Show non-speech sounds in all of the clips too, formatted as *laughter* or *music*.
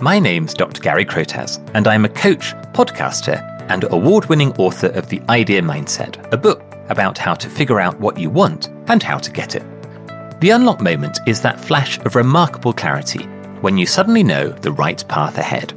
My name's Dr. Gary Crotaz, and I'm a coach, podcaster, and award winning author of The Idea Mindset, a book about how to figure out what you want and how to get it. The unlock moment is that flash of remarkable clarity when you suddenly know the right path ahead.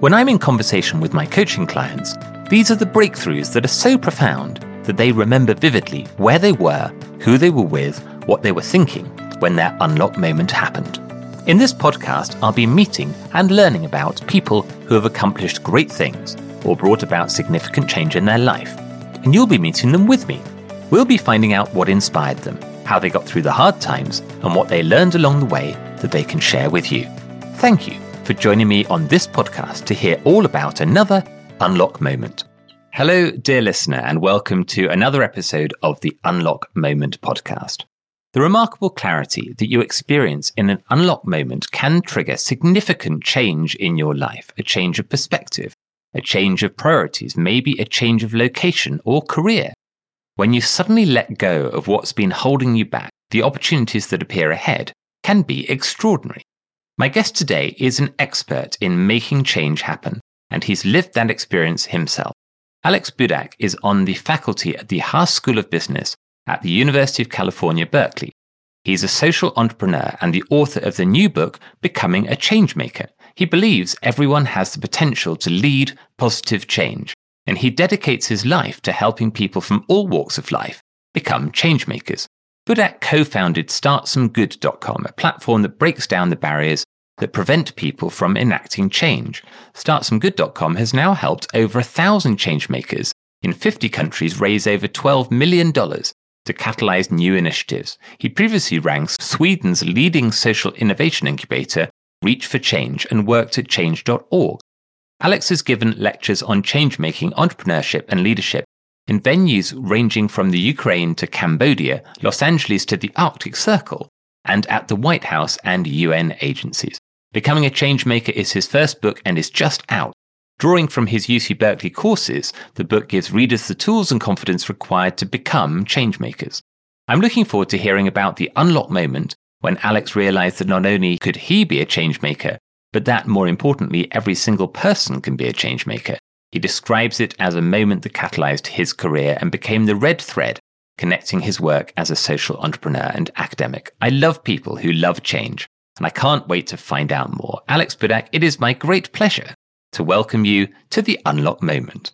When I'm in conversation with my coaching clients, these are the breakthroughs that are so profound that they remember vividly where they were, who they were with, what they were thinking when their unlock moment happened. In this podcast, I'll be meeting and learning about people who have accomplished great things or brought about significant change in their life. And you'll be meeting them with me. We'll be finding out what inspired them, how they got through the hard times, and what they learned along the way that they can share with you. Thank you for joining me on this podcast to hear all about another Unlock Moment. Hello, dear listener, and welcome to another episode of the Unlock Moment podcast. The remarkable clarity that you experience in an unlock moment can trigger significant change in your life, a change of perspective, a change of priorities, maybe a change of location or career. When you suddenly let go of what's been holding you back, the opportunities that appear ahead can be extraordinary. My guest today is an expert in making change happen, and he's lived that experience himself. Alex Budak is on the faculty at the Haas School of Business at the University of California, Berkeley. He's a social entrepreneur and the author of the new book, Becoming a Changemaker. He believes everyone has the potential to lead positive change, and he dedicates his life to helping people from all walks of life become changemakers. Budak co founded StartSomeGood.com, a platform that breaks down the barriers that prevent people from enacting change. StartSomeGood.com has now helped over a thousand changemakers in 50 countries raise over $12 million to catalyze new initiatives. He previously ran Sweden's leading social innovation incubator, Reach for Change, and worked at change.org. Alex has given lectures on change making, entrepreneurship, and leadership in venues ranging from the Ukraine to Cambodia, Los Angeles to the Arctic Circle, and at the White House and UN agencies. Becoming a Changemaker is his first book and is just out. Drawing from his UC Berkeley courses, the book gives readers the tools and confidence required to become changemakers. I'm looking forward to hearing about the unlock moment when Alex realized that not only could he be a changemaker, but that more importantly, every single person can be a changemaker. He describes it as a moment that catalyzed his career and became the red thread connecting his work as a social entrepreneur and academic. I love people who love change and I can't wait to find out more. Alex Budak, it is my great pleasure to welcome you to the Unlock Moment.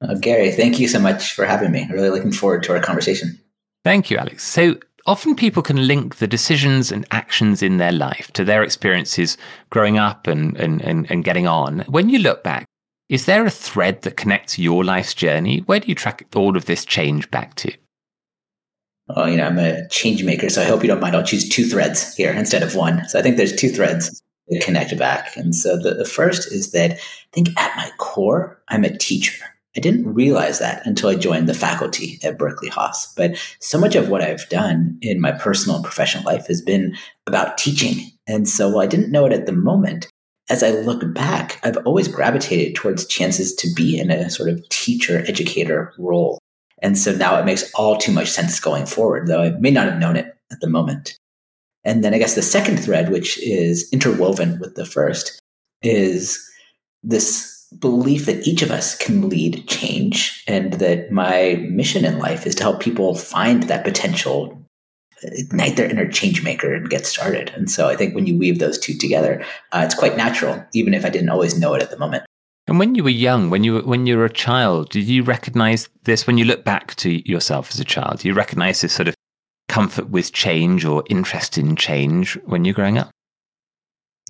Uh, Gary, thank you so much for having me. Really looking forward to our conversation. Thank you, Alex. So often people can link the decisions and actions in their life to their experiences growing up and, and, and, and getting on. When you look back, is there a thread that connects your life's journey? Where do you track all of this change back to? oh, you know, I'm a change maker, so I hope you don't mind. I'll choose two threads here instead of one. So I think there's two threads connect back. And so the, the first is that I think at my core, I'm a teacher. I didn't realize that until I joined the faculty at Berkeley Haas. But so much of what I've done in my personal and professional life has been about teaching. And so while I didn't know it at the moment, as I look back, I've always gravitated towards chances to be in a sort of teacher educator role. And so now it makes all too much sense going forward, though I may not have known it at the moment. And then I guess the second thread, which is interwoven with the first, is this belief that each of us can lead change and that my mission in life is to help people find that potential, ignite their inner change maker and get started. And so I think when you weave those two together, uh, it's quite natural, even if I didn't always know it at the moment. And when you were young, when you were when you were a child, did you recognize this when you look back to yourself as a child? Do you recognize this sort of comfort with change or interest in change when you're growing up?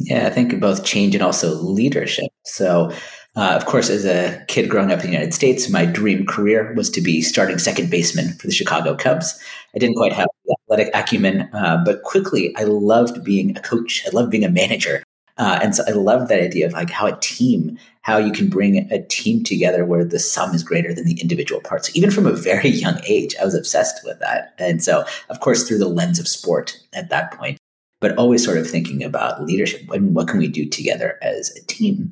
Yeah, I think both change and also leadership. So, uh, of course, as a kid growing up in the United States, my dream career was to be starting second baseman for the Chicago Cubs. I didn't quite have the athletic acumen, uh, but quickly I loved being a coach. I loved being a manager. Uh, and so I loved that idea of like how a team, how you can bring a team together where the sum is greater than the individual parts. Even from a very *laughs* young age, I was obsessed with that. And so, of course, through the lens of sport at that point, but always sort of thinking about leadership and what can we do together as a team.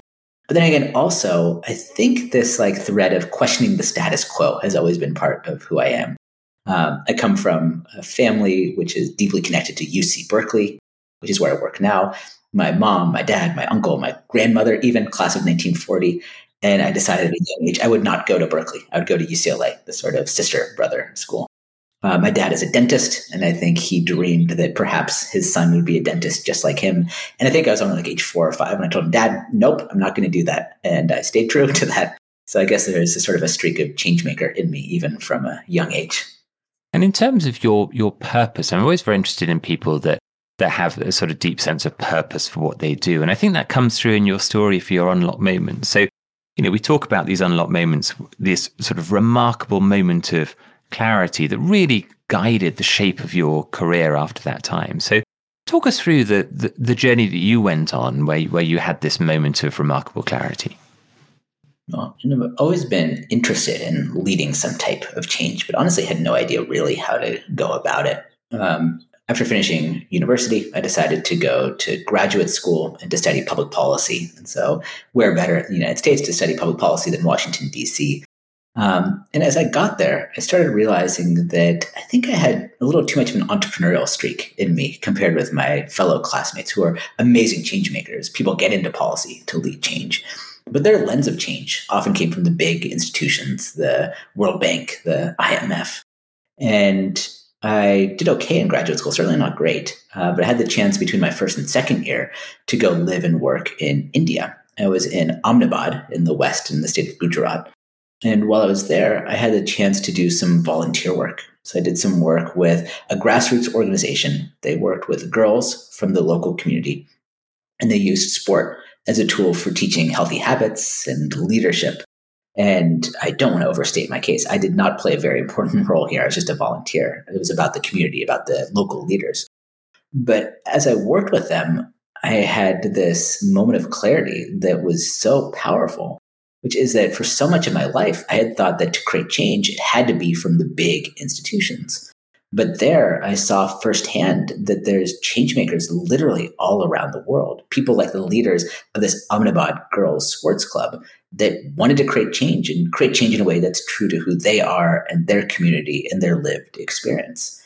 But then again, also, I think this like thread of questioning the status quo has always been part of who I am. Um, I come from a family which is deeply connected to UC Berkeley. which is where I work now, my mom, my dad, my uncle, my grandmother, even class of 1940. And I decided at a young age I would not go to Berkeley. I would go to UCLA, the sort of sister brother school. Uh, my dad is a dentist, and I think he dreamed that perhaps his son would be a dentist just like him. And I think I was only like age four or five, and I told him, Dad, nope, I'm not going to do that. And I stayed true *laughs* to that. So I guess there is a sort of a streak of change maker in me, even from a young age. And in terms of your your purpose, I'm always very interested in people that that have a sort of deep sense of purpose for what they do. And I think that comes through in your story for your unlock moments. So, you know, we talk about these unlock moments, this sort of remarkable moment of clarity that really guided the shape of your career after that time. So, talk us through the, the, the journey that you went on where, where you had this moment of remarkable clarity. I've always been interested in leading some type of change, but honestly had no idea really how to go about it. Um, after finishing university, I decided to go to graduate school and to study public policy. And so, where better in the United States to study public policy than Washington, D.C.? Um, and as I got there, I started realizing that I think I had a little too much of an entrepreneurial streak in me compared with my fellow classmates who are amazing change makers. People get into policy to lead change. But their lens of change often came from the big institutions, the World Bank, the IMF. And I did okay in graduate school, certainly not great, uh, but I had the chance between my first and second year to go live and work in India. I was in Ahmedabad in the west in the state of Gujarat. And while I was there, I had the chance to do some volunteer work. So I did some work with a grassroots organization. They worked with girls from the local community, and they used sport as a tool for teaching healthy habits and leadership. And I don't want to overstate my case. I did not play a very important *laughs* role here. I was just a volunteer. It was about the community, about the local leaders. But as I worked with them, I had this moment of clarity that was so powerful which is that for so much of my life, I had thought that to create change, it had to be from the big institutions. But there, I saw firsthand that there's change makers literally all around the world. People like the leaders of this Ahmedabad girls sports club that wanted to create change and create change in a way that's true to who they are and their community and their lived experience.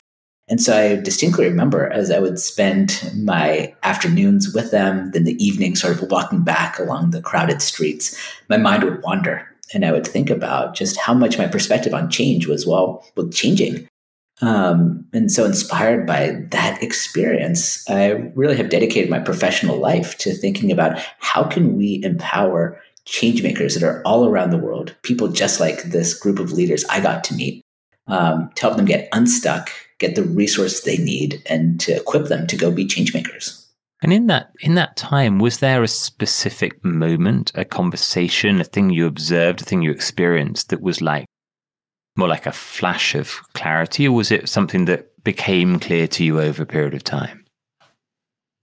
And so I distinctly remember as I would spend my afternoons with them, then the evening sort of walking back along the crowded streets, my mind would wander and I would think about just how much my perspective on change was, well, well changing. Um, and so inspired by that experience, I really have dedicated my professional life to thinking about how can we empower change makers that are all around the world, people just like this group of leaders I got to meet, um, to help them get unstuck get the resources they need and to equip them to go be change makers. And in that in that time, was there a specific moment, a conversation, a thing you observed, a thing you experienced that was like more like a flash of clarity, or was it something that became clear to you over a period of time?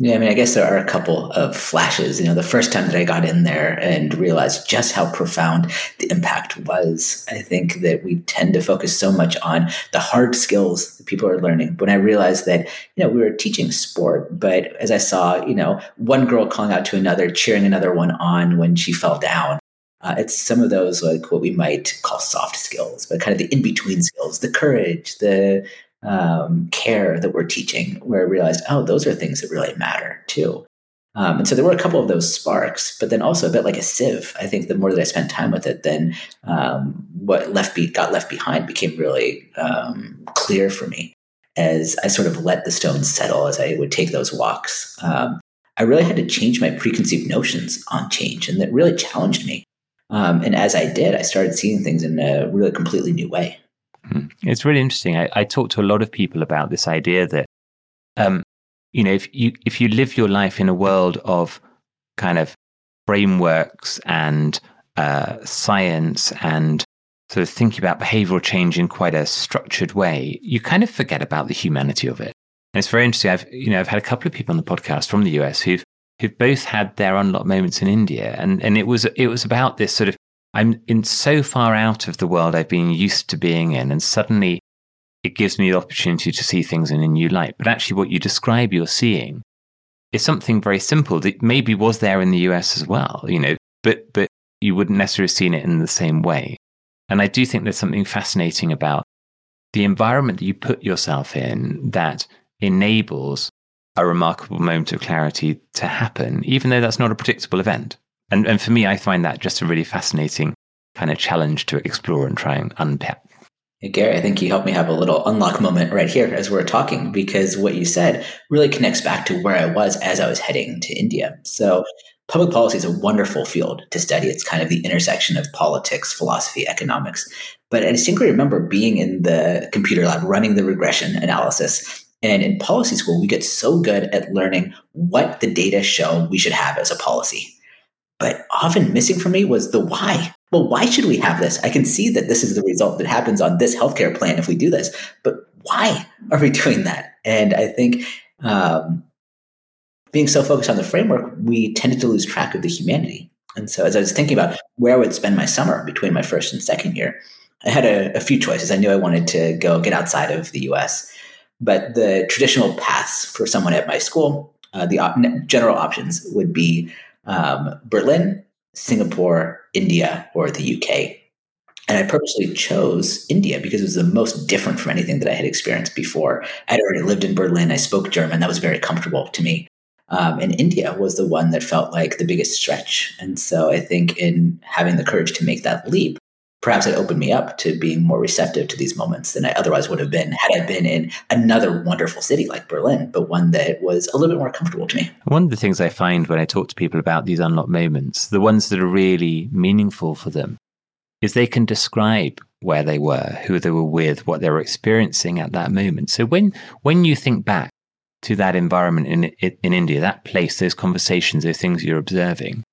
Yeah, I mean, I guess there are a couple of flashes. You know, the first time that I got in there and realized just how profound the impact was, I think that we tend to focus so much on the hard skills that people are learning. When I realized that, you know, we were teaching sport, but as I saw, you know, one girl calling out to another, cheering another one on when she fell down, uh, it's some of those like what we might call soft skills, but kind of the in between skills, the courage, the um, care that we're teaching, where I realized, oh, those are things that really matter too. Um, and so there were a couple of those sparks, but then also a bit like a sieve. I think the more that I spent time with it, then um, what left be- got left behind became really um, clear for me as I sort of let the stones settle as I would take those walks. Um, I really had to change my preconceived notions on change, and that really challenged me. Um, and as I did, I started seeing things in a really completely new way. Hmm. It's really interesting. I, I talk to a lot of people about this idea that, um, you know, if you if you live your life in a world of kind of frameworks and uh, science and sort of thinking about behavioral change in quite a structured way, you kind of forget about the humanity of it. And it's very interesting. I've you know I've had a couple of people on the podcast from the US who've who've both had their unlock moments in India, and and it was it was about this sort of I'm in so far out of the world I've been used to being in, and suddenly it gives me the opportunity to see things in a new light. But actually, what you describe you're seeing is something very simple that maybe was there in the US as well, you know, but but you wouldn't necessarily have seen it in the same way. And I do think there's something fascinating about the environment that you put yourself in that enables a remarkable moment of clarity to happen, even though that's not a predictable event. And, and for me, I find that just a really fascinating kind of challenge to explore and try and unpack. Hey, Gary, I think you helped me have a little unlock moment right here as we're talking, because what you said really connects back to where I was as I was heading to India. So, public policy is a wonderful field to study. It's kind of the intersection of politics, philosophy, economics. But I distinctly remember being in the computer lab running the regression analysis. And in policy school, we get so good at learning what the data show we should have as a policy. But often missing for me was the why well, why should we have this? I can see that this is the result that happens on this healthcare plan if we do this, but why are we *laughs* doing that? And I think um, being so focused on the framework, we tended to lose track of the humanity. And so, as I was thinking about where I would spend my summer between my first and second year, I had a, a few choices. I knew I wanted to go get outside of the US, but the traditional paths for someone at my school, uh, the op- general options would be um, Berlin, Singapore, India, or the UK. And I purposely chose India because it was the most different from anything that I had experienced before. I'd already lived in Berlin. I spoke German. That was very comfortable to me. Um, and India was the one that felt like the biggest stretch. And so I think in having the courage to make that leap, perhaps it opened me up to being more receptive to these moments than I otherwise would have been had I been in another wonderful city like Berlin, but one that was a little bit more comfortable to me. One of the things I find when I talk to people about these unlocked moments, the ones that are really meaningful for them, is they can describe where they were, who they were with, what they were experiencing at that moment. So when when you think back to that environment in in India, that place, those conversations, those things you're observing,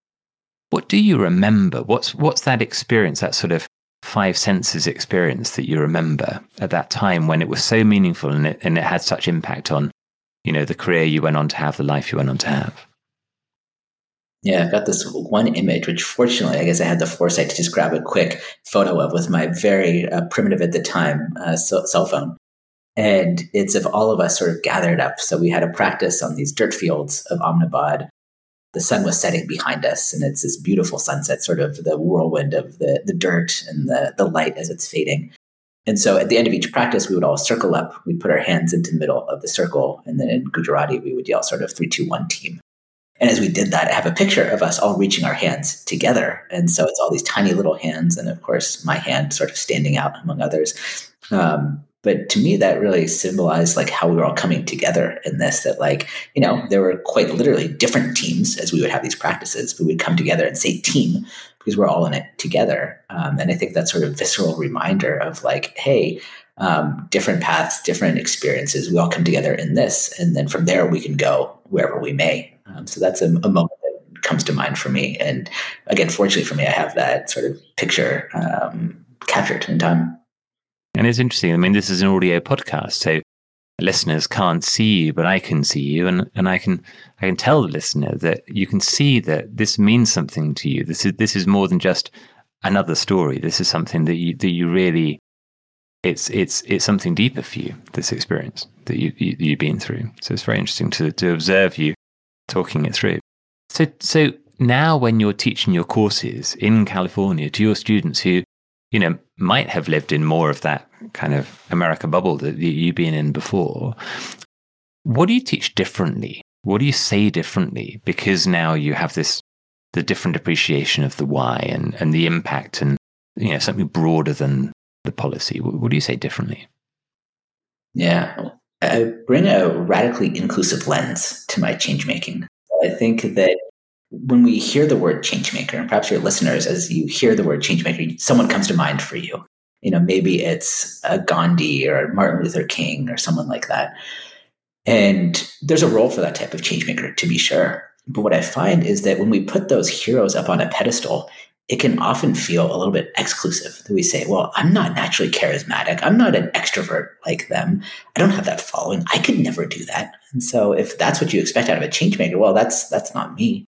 what do you remember? What's what's that experience, that sort of five senses experience that you remember at that time when it was so meaningful and it, and it had such impact on, you know, the career you went on to have, the life you went on to have? Yeah, I've got this one image, which fortunately, I guess I had the foresight to just grab a quick photo of with my very uh, primitive at the time uh, cell phone. And it's of all of us sort of gathered up. So we had a practice on these dirt fields of Ahmedabad the sun was setting behind us and it's this beautiful sunset sort of the whirlwind of the, the dirt and the, the light as it's fading. And so at the end of each practice we would all circle up. We'd put our hands into the middle of the circle and then in gujarati we would yell sort of three two one team. And as we did that i have a picture of us all reaching our hands together. And so it's all these tiny little hands and of course my hand sort of standing out among others. Um, but to me that really symbolized like how we were all coming together in this that like you know there were quite literally different teams as we would have these practices but we'd come together and say team because we're all in it together. Um, and i think that sort of visceral reminder of like hey um, different paths different experiences we all come together in this and then from there we can go wherever we may. Um, so that's a, a, moment that comes to mind for me. And again fortunately for me i have that sort of picture um, captured in time and it's interesting. I mean, this is an audio podcast, so listeners can't see you, but I can see you, and, and I can I can tell the listener that you can see that this means something to you. This is this is more than just another story. This is something that you that you really it's it's it's something deeper for you. This experience that you, you you've been through. So it's very interesting to to observe you talking it through. So so now when you're teaching your courses in California to your students who you know, might have lived in more of that kind of America bubble that you've been in before. What do you teach differently? What do you say differently? Because now you have this the different appreciation of the why and, and the impact and you know something broader than the policy. What, what do you say differently? Yeah, I bring a radically inclusive lens to my change making. I think that when we hear the word changemaker, and perhaps your listeners, as you hear the word changemaker, someone comes to mind for you. You know, maybe it's a Gandhi or Martin Luther King or someone like that. And there's a role for that type of changemaker, to be sure. But what I find is that when we put those heroes up on a pedestal, it can often feel a little bit exclusive. That we say, well, I'm not naturally charismatic. I'm not an extrovert like them. I don't have that following. I could never do that. And so if that's what you expect out of a changemaker, well, that's that's not me.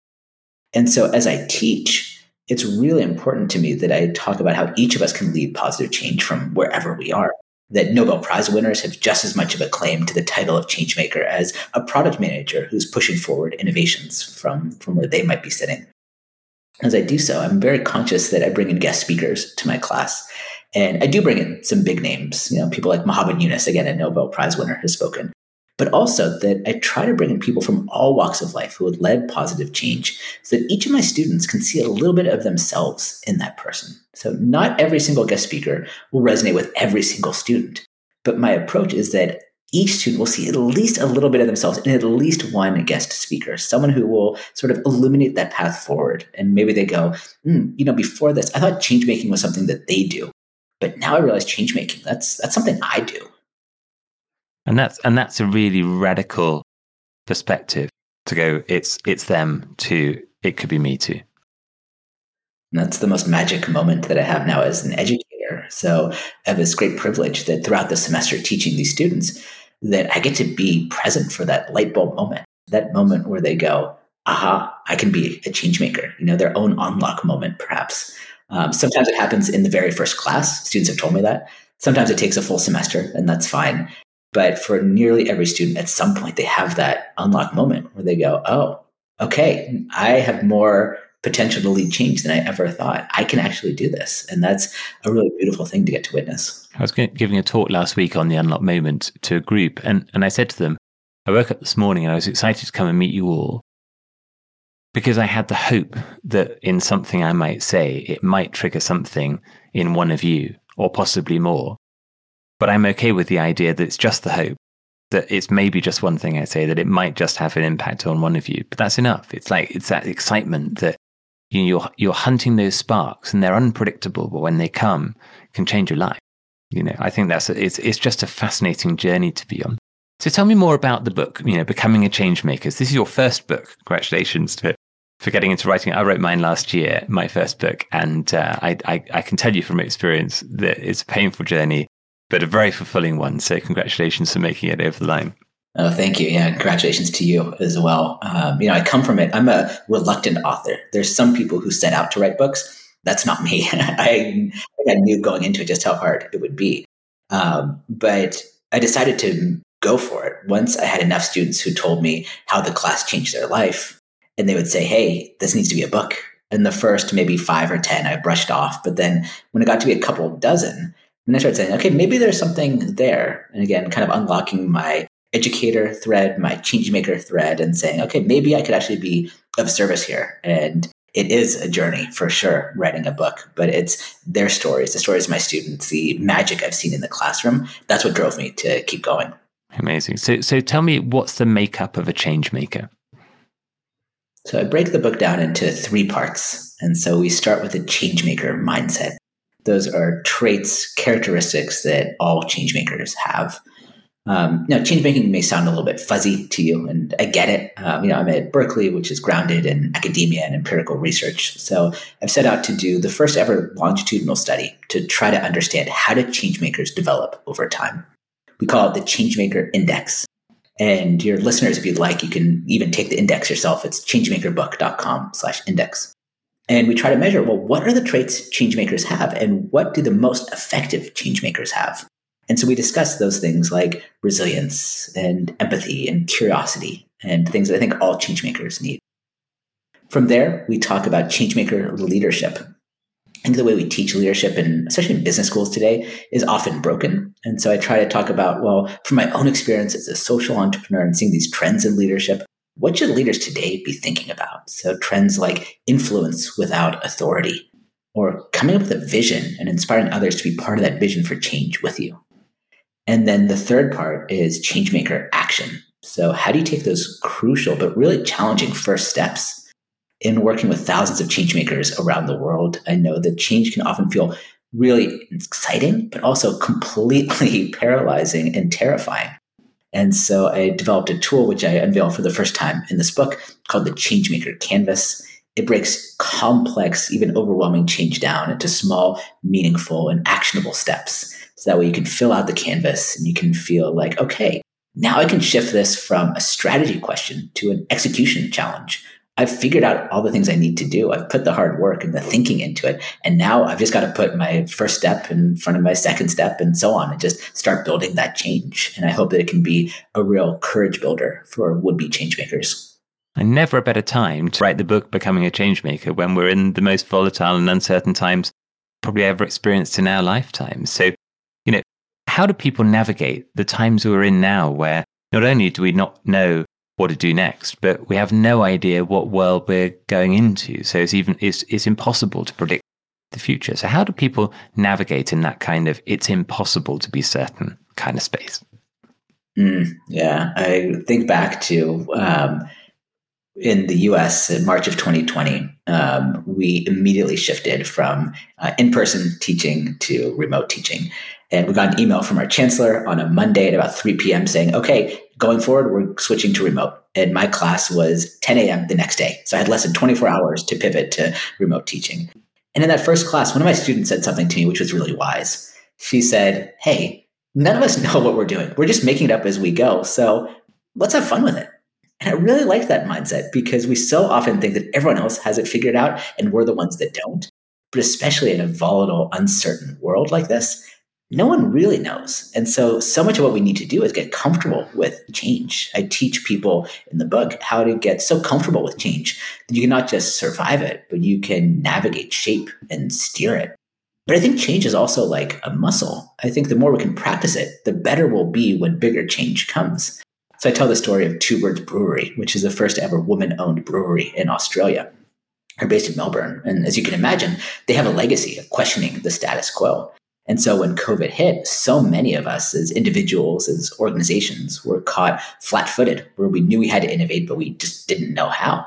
And so as I teach, it's really important to me that I talk about how each of us can lead positive change from wherever we are. That Nobel Prize winners have just as much of a claim to the title of changemaker as a product manager who's pushing forward innovations from, from where they might be sitting. As I do so, I'm very conscious that I bring in guest speakers to my class. And I do bring in some big names, you know, people like Muhammad Yunus, again, a Nobel Prize winner, has spoken. But also that I try to bring in people from all walks of life who have led positive change so that each of my students can see a little bit of themselves in that person. So, not every single guest speaker will resonate with every single student, but my approach is that each student will see at least a little bit of themselves in at least one guest speaker, someone who will sort of illuminate that path forward. And maybe they go, mm, you know, before this, I thought change making was something that they do. But now I realize change making, that's that's something I do. And that's and that's a really radical perspective to go, it's it's them to it could be me too. And that's the most magic moment that I have now as an educator. So I have this great privilege that throughout the semester teaching these students that I get to be present for that light bulb moment, that moment where they go, aha, I can be a change maker, you know, their own unlock moment, perhaps. Um, sometimes it happens in the very first class. Students have told me that. Sometimes it takes a full semester, and that's fine. But for nearly every student, at some point, they have that unlock moment where they go, oh, okay, I have more potential to lead change than I ever thought. I can actually do this. And that's a really beautiful thing to get to witness. I was giving a talk last week on the unlock moment to a group, and, and I said to them, I woke up this morning and I was excited to come and meet you all because I had the hope that in something I might say, it might trigger something in one of you or possibly more. But I'm okay with the idea that it's just the hope, that it's maybe just one thing I say, that it might just have an impact on one of you. But that's enough. It's like, it's that excitement that you know, you're, you're hunting those sparks and they're unpredictable, but when they come, can change your life. You know, I think that's, a, it's, it's just a fascinating journey to be on. So tell me more about the book, you know, Becoming a Change Maker. This is your first book. Congratulations to for getting into writing. I wrote mine last year, my first book, and uh, I, I, I can tell you from experience that it's a painful journey, but a very fulfilling one. So congratulations for making it over the line. Oh, thank you. Yeah, congratulations to you as well. Um, you know, I come from it. I'm a reluctant author. There's some people who set out to write books. That's not me. *laughs* I, I knew going into it just how hard it would be. Um, but I decided to go for it once I had enough students who told me how the class changed their life and they would say, Hey, this needs to be a book. And the first maybe five or 10, I brushed off. But then when it got to be a couple dozen, then I started saying, okay, maybe there's something there. And again, kind of unlocking my educator thread, my changemaker thread, and saying, okay, maybe I could actually be of service here. And it is a journey for sure, writing a book, but it's their stories, the stories of my students, the magic I've seen in the classroom. That's what drove me to keep going. Amazing. So, so tell me, what's the makeup of a change maker? So I break the book down into three parts. And so we start with a change maker mindset. Those are traits, characteristics that all changemakers have. Um, now, change making may sound a little bit fuzzy to you, and I get it. Um, you know, I'm at Berkeley, which is grounded in academia and empirical research. So I've set out to do the first ever longitudinal study to try to understand how do change makers develop over time. We call it the Changemaker Index. And your listeners, if you'd like, you can even take the index yourself. It's changemakerbook.com slash index. And we try to measure, well, what are the traits changemakers have and what do the most effective changemakers have? And so we discuss those things like resilience and empathy and curiosity and things that I think all changemakers need. From there, we talk about changemaker leadership I think the way we teach leadership, and especially in business schools today, is often broken. And so I try to talk about, well, from my own experience as a social entrepreneur and seeing these trends in leadership, what should leaders today be thinking about? So trends like influence without authority, or coming up with a vision and inspiring others to be part of that vision for change with you. And then the third part is changemaker action. So how do you take those crucial but really challenging first steps in working with thousands of changemakers around the world, I know that change can often feel really exciting, but also completely *laughs* paralyzing and terrifying. And so I developed a tool which I unveil for the first time in this book called the Changemaker Canvas. It breaks complex, even overwhelming change down into small, meaningful, and actionable steps. So that way you can fill out the canvas and you can feel like, okay, now I can shift this from a strategy question to an execution challenge I've figured out all the things I need to do. I've put the hard work and the thinking into it. And now I've just got to put my first step in front of my second step and so on and just start building that change. And I hope that it can be a real courage builder for would be change makers. And never a better time to write the book Becoming a Change Maker when we're in the most volatile and uncertain times probably ever experienced in our lifetimes. So, you know, how do people navigate the times we're in now where not only do we not know what to do next, but we have no idea what world we're going into. So it's even it's, it's impossible to predict the future. So how do people navigate in that kind of it's impossible to be certain kind of space? Mm, yeah, I think back to um, in the US in March of 2020, um, we immediately shifted from uh, in person teaching to remote teaching. And we got an email from our chancellor on a Monday at about 3 p.m. saying, okay, going forward, we're switching to remote. And my class was 10 a.m. the next day. So I had less than 24 hours to pivot to remote teaching. And in that first class, one of my students said something to me, which was really wise. She said, Hey, none of us *laughs* know what we're doing. We're just making it up as we go. So let's have fun with it. And I really like that mindset because we so often think that everyone else has it figured out and we're the ones that don't. But especially in a volatile, uncertain world like this, no one really knows. And so, so much of what we need to do is get comfortable with change. I teach people in the book how to get so comfortable with change that you can not just survive it, but you can navigate, shape, and steer it. But I think change is also like a muscle. I think the more we can practice it, the better we'll be when bigger change comes. So I tell the story of Two Birds Brewery, which is the first ever woman owned brewery in Australia. They're based in Melbourne. And as you can imagine, they have a legacy of questioning the status quo. And so when COVID hit, so many of us as individuals, as organizations, were caught flat footed, where we knew we had to innovate, but we just didn't know how.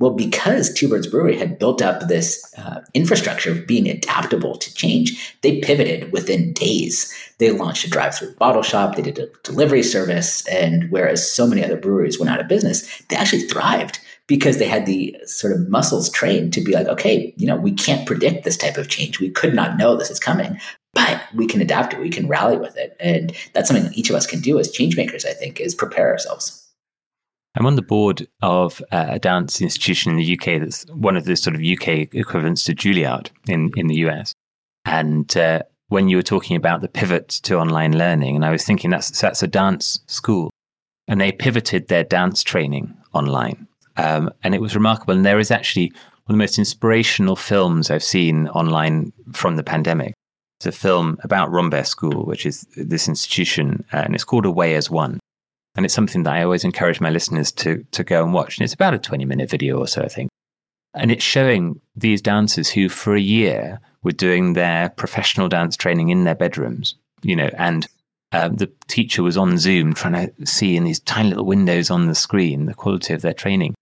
Well, because Two Birds Brewery had built up this uh, infrastructure of being adaptable to change, they pivoted within days. They launched a drive through bottle shop, they did a delivery service. And whereas so many other breweries went out of business, they actually thrived because they had the sort of muscles trained to be like, okay, you know, we can't predict this type of change. We could not know this is coming, but we can adapt it. We can rally with it. And that's something that each of us can do as change makers, I think, is prepare ourselves. I'm on the board of a dance institution in the UK that's one of the sort of UK equivalents to Juilliard in, in the US. And uh, when you were talking about the pivot to online learning, and I was thinking that's, that's a dance school. And they pivoted their dance training online. Um, and it was remarkable. And there is actually one of the most inspirational films I've seen online from the pandemic. It's a film about Rambert School, which is this institution, uh, and it's called Away as One. And it's something that I always encourage my listeners to, to go and watch. And it's about a 20 minute video or so, I think. And it's showing these dancers who, for a year, were doing their professional dance training in their bedrooms, you know, and um, the teacher was on Zoom trying to see in these tiny little windows on the screen the quality of their training.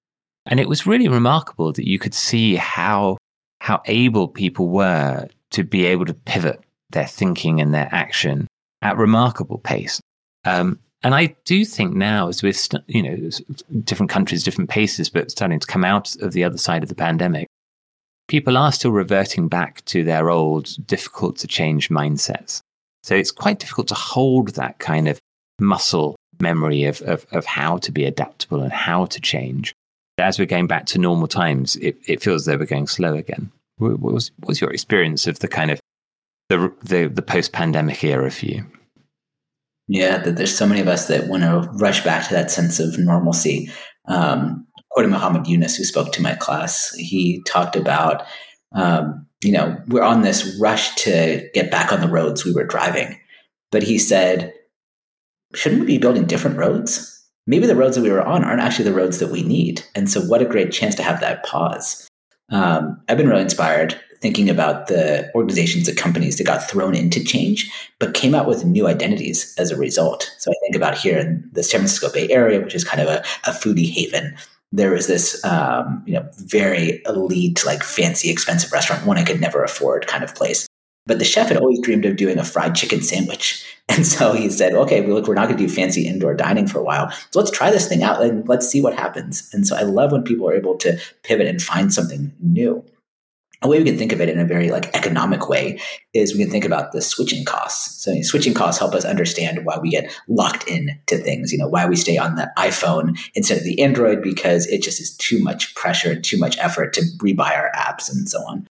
And it was really remarkable that you could see how, how able people were to be able to pivot their thinking and their action at remarkable pace. Um, and I do think now, as we're, st- you know, different countries, different paces, but starting to come out of the other side of the pandemic, people are still reverting back to their old, difficult to change mindsets. So it's quite difficult to hold that kind of muscle memory of, of, of how to be adaptable and how to change. As we're going back to normal times, it, it feels as though we're going slow again. What was, what was your experience of the kind of the, the, the post pandemic era for you? Yeah, there's so many of us that want to rush back to that sense of normalcy. Um, quoting Muhammad Yunus, who spoke to my class, he talked about, um, you know, we're on this rush to get back on the roads we were driving. But he said, shouldn't we be building different roads? Maybe the roads that we were on aren't actually the roads that we need. And so, what a great chance to have that pause. Um, I've been really inspired thinking about the organizations, the companies that got thrown into change, but came out with new identities as a result. So I think about here in the San Francisco Bay Area, which is kind of a, a foodie haven. There was this, um, you know, very elite, like fancy, expensive restaurant, one I could never afford kind of place. But the chef had always dreamed of doing a fried chicken sandwich. *laughs* And so he said, okay, look, we're not going to do fancy indoor dining for a while. So let's try this thing out and let's see what happens. And so I love when people are able to pivot and find something new a way we can think of it in a very like economic way is we can think about the switching costs. So switching costs help us understand why we get locked in to things, you know, why we stay on the iPhone instead of the Android because it just is too much pressure, too much effort to rebuy our apps and so on.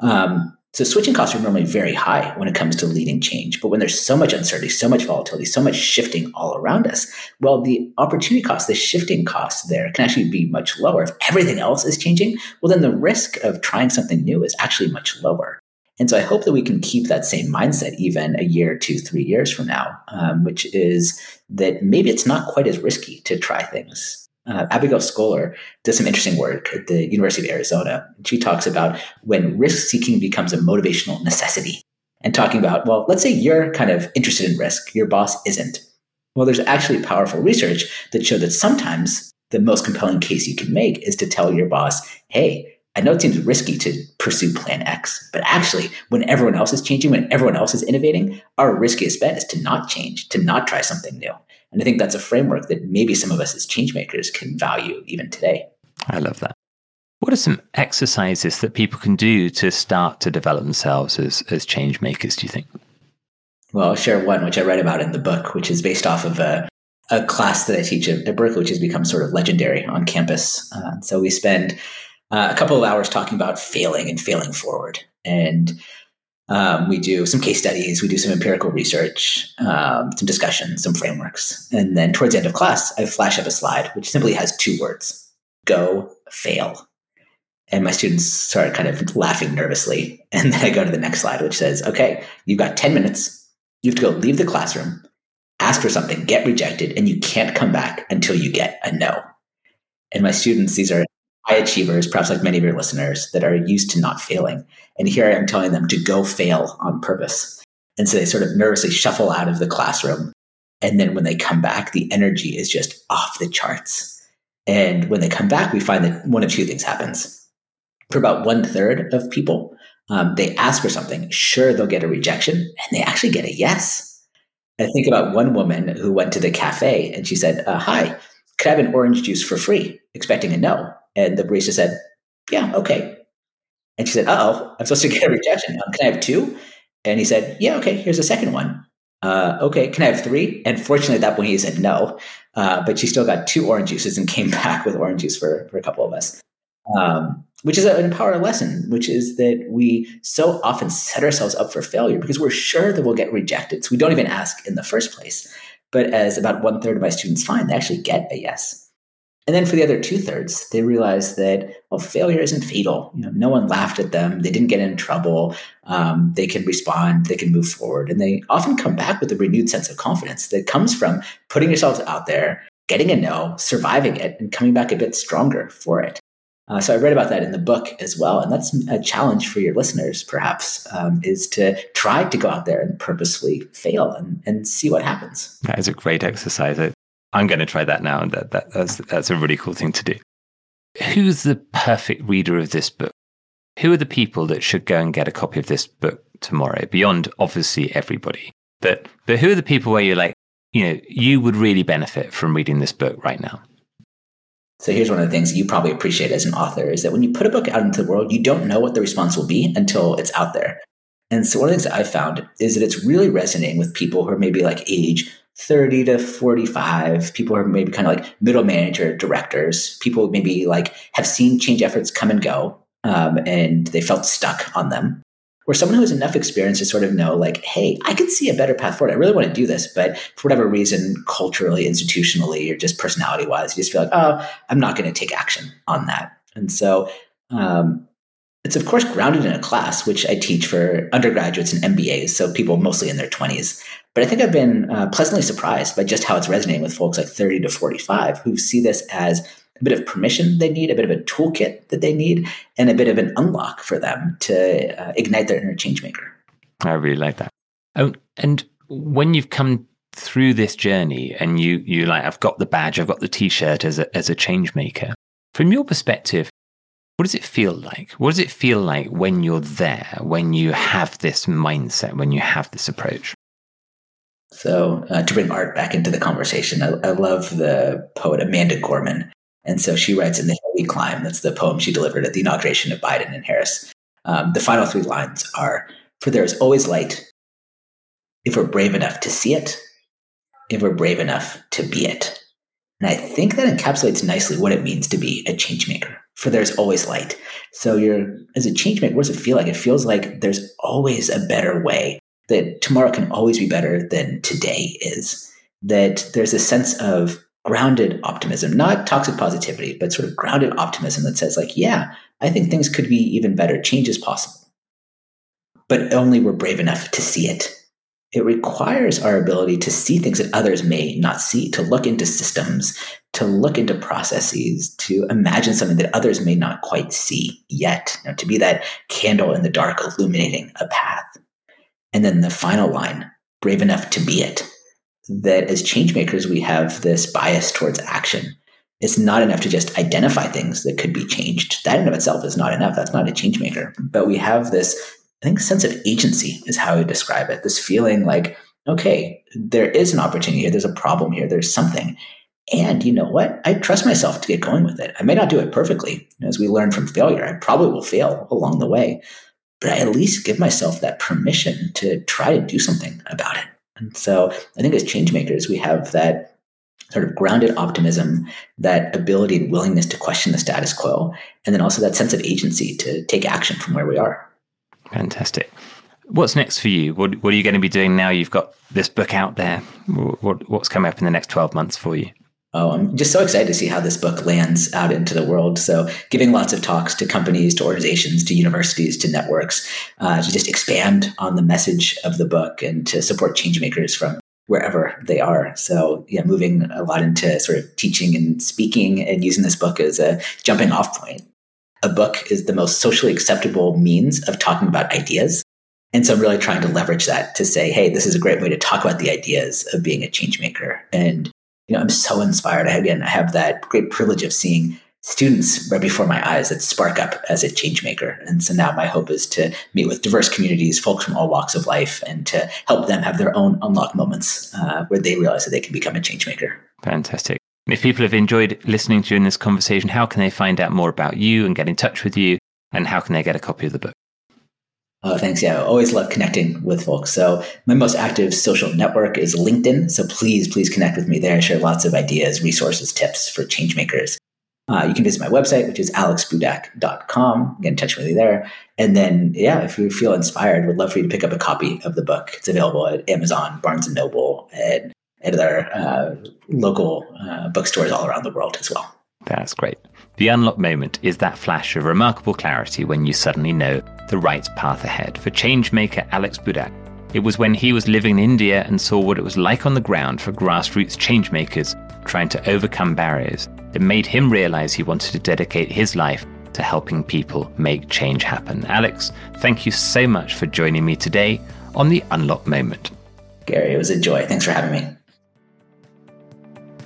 Um, so switching costs are normally very high when it comes to leading change. But when there's so much uncertainty, so much volatility, so much shifting all around us, well, the opportunity cost, the shifting costs there can actually be much lower. If everything else is changing, well, then the risk of trying something new is actually much lower. And so I hope that we can keep that same mindset even a year, two, three years from now, um, which is that maybe it's not quite as risky to try things. Uh, Abigail Scholer does some interesting work at the University of Arizona. She talks about when risk seeking becomes a motivational necessity and talking about, well, let's say you're kind of interested in risk, your boss isn't. Well, there's actually powerful research that showed that sometimes the most compelling case you can make is to tell your boss, hey, I know it seems risky to pursue plan X, but actually, when everyone else is changing, when everyone else is innovating, our riskiest bet is to not change, to not try something new. And I think that's a framework that maybe some of us as change makers can value even today. I love that. What are some exercises that people can do to start to develop themselves as, as change makers, do you think? Well, I'll share one which I read about in the book, which is based off of a, a class that I teach at, Berkeley, which has become sort of legendary on campus. Uh, so we spend uh, a couple of hours talking about failing and failing forward. And um, we do some case studies, we do some empirical research, um, some discussion, some frameworks. And then towards the end of class, I flash up a slide which simply has two words go fail. And my students start kind of laughing nervously. *laughs* And then I go to the next slide, which says, okay, you've got 10 minutes. You have to go leave the classroom, ask for something, get rejected, and you can't come back until you get a no. And my students, these are high achievers, perhaps like many of your listeners, that are used to not failing. And here I am telling them to go fail on purpose. And so they sort of nervously shuffle out of the classroom. And then when they come back, the energy is just off the charts. And when they come back, we find that one of two things happens. For about one third of people, um, they ask for something. Sure, they'll get a rejection, and they actually get a yes. I think about one woman who went to the cafe and she said, uh, Hi, could I have an orange juice for free? Expecting a no. And the barista said, Yeah, okay. And she said, Oh, I'm supposed to get a rejection. Um, can I have two? And he said, Yeah, okay, here's a second one. Uh, okay, can I have three? And fortunately, at that point, he said no. Uh, but she still got two orange juices and *laughs* came back with orange juice for, for a couple of us. Um, which is an empowering lesson, which is that we so often set ourselves up for failure because we're sure that we'll get rejected. So we don't even ask in the first place. But as about one third of my students find, they actually get a yes. And then for the other two thirds, they realize that well, failure isn't fatal. You know, no one laughed at them. They didn't get in trouble. Um, they can respond. They can move forward, and they often come back with a renewed sense of confidence that comes from putting yourselves out there, getting a no, surviving it, and coming back a bit stronger for it. Uh, so I read about that in the book as well, and that's a challenge for your listeners, perhaps, um, is to try to go out there and purposefully fail and, and see what happens. That is a great exercise. I'm going to try that now. That, that, that's, that's a really cool thing to do. Who's the perfect reader of this book? Who are the people that should go and get a copy of this book tomorrow? Beyond obviously everybody, but but who are the people where you're like, you know, you would really benefit from reading this book right now? So here's one of the things you probably appreciate as an author is that when you put a book out into the world, you don't know what the response will be until it's out there. And so one of the things that I've found is that it's really resonating with people who are maybe like age 30 to 45 people are maybe kind of like middle manager directors. People maybe like have seen change efforts come and go um, and they felt stuck on them. Or someone who has enough experience to sort of know like hey i can see a better path forward. I really want to do this but for whatever reason culturally institutionally or just personality wise you just feel like oh i'm not going to take action on that. And so um, it's of course grounded in a class which i teach for undergraduates and mbas so people mostly in their 20s but I think I've been uh, pleasantly surprised by just how it's resonating with folks like 30 to 45 who see this as a bit of permission they need, a bit of a toolkit that they need, and a bit of an unlock for them to uh, ignite their inner change maker. I really like that. Oh, and when you've come through this journey and you you like I've got the badge, I've got the t-shirt as a as a change maker. From your perspective, what does it feel like? What does it feel like when you're there, when you have this mindset, when you have this approach? So, uh, to bring art back into the conversation, I, I, love the poet Amanda Gorman. And so she writes in The Hill We Climb, that's the poem she delivered at the inauguration of Biden and Harris. Um, the final three lines are For there is always light if we're brave enough to see it, if we're brave enough to be it. And I think that encapsulates nicely what it means to be a change maker. For there's always light. So you're as a change maker, what does it feel like? It feels like there's always a better way that tomorrow can always be better than today is. That there's a sense of grounded optimism, not toxic positivity, but sort of grounded optimism that says, like, yeah, I think things could be even better. Change is possible. but only we're brave enough to see it. It requires our ability to see things that others may not see, to look into systems, to look into processes, to imagine something that others may not quite see yet, you know, to be that candle in the dark illuminating a path. And then the final line brave enough to be it. That as changemakers, we have this bias towards action. It's not enough to just identify things that could be changed. That in of itself is not enough. That's not a change maker. But we have this I think sense of agency is how I describe it. This feeling like, okay, there is an opportunity here, there's a problem here, there's something. And you know what? I trust myself to get going with it. I may not do it perfectly. As we learn from failure, I probably will fail along the way, but I at least give myself that permission to try to do something about it. And so I think as change makers, we have that sort of grounded optimism, that ability and willingness to question the status quo, and then also that sense of agency to take action from where we are. Fantastic. What's next for you? What, what are you going to be doing now? You've got this book out there. What, what's coming up in the next 12 months for you? Oh, I'm just so excited to see how this book lands out into the world. So, giving lots of talks to companies, to organizations, to universities, to networks, uh, to just expand on the message of the book and to support changemakers from wherever they are. So, yeah, moving a lot into sort of teaching and speaking and using this book as a jumping off point a book is the most socially acceptable means of talking about ideas. And so I'm really trying to leverage that to say, hey, this is a great way to talk about the ideas of being a change maker. And you know, I'm so inspired. I, again, I have that great privilege of seeing students right before my eyes that spark up as a change maker. And so now my hope is to meet with diverse communities, folks from all walks of life, and to help them have their own unlock moments uh, where they realize that they can become a change maker. Fantastic. If people have enjoyed listening to you in this conversation, how can they find out more about you and get in touch with you? And how can they get a copy of the book? Oh, thanks. Yeah, I always love connecting with folks. So my most active social network is LinkedIn. So please, please connect with me there. I share lots of ideas, resources, tips for changemakers. Uh, you can visit my website, which is alexbudak.com. Get in touch with me there. And then, yeah, if you feel inspired, would love for you to pick up a copy of the book. It's available at Amazon, Barnes & Noble, and at other uh, local uh, bookstores all around the world as well. That's great. The unlock moment is that flash of remarkable clarity when you suddenly know the right path ahead. For changemaker Alex Budak, it was when he was living in India and saw what it was like on the ground for grassroots changemakers trying to overcome barriers that made him realize he wanted to dedicate his life to helping people make change happen. Alex, thank you so much for joining me today on the Unlock Moment. Gary, it was a joy. Thanks for having me.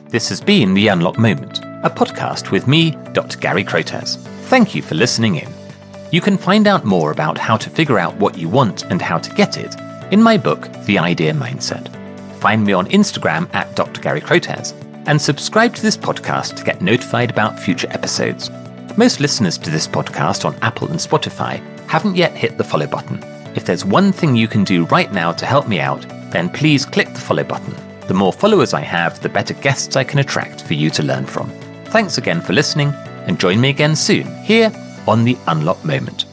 This has been The Unlock Moment, a podcast with me, Dr. Gary Crotaz. Thank you for listening in. You can find out more about how to figure out what you want and how to get it in my book, The Idea Mindset. Find me on Instagram at Dr. Gary Crotaz and subscribe to this podcast to get notified about future episodes. Most listeners to this podcast on Apple and Spotify haven't yet hit the follow button. If there's one thing you can do right now to help me out, then please click the follow button the more followers I have, the better guests I can attract for you to learn from. Thanks again for listening, and join me again soon here on The Unlock Moment.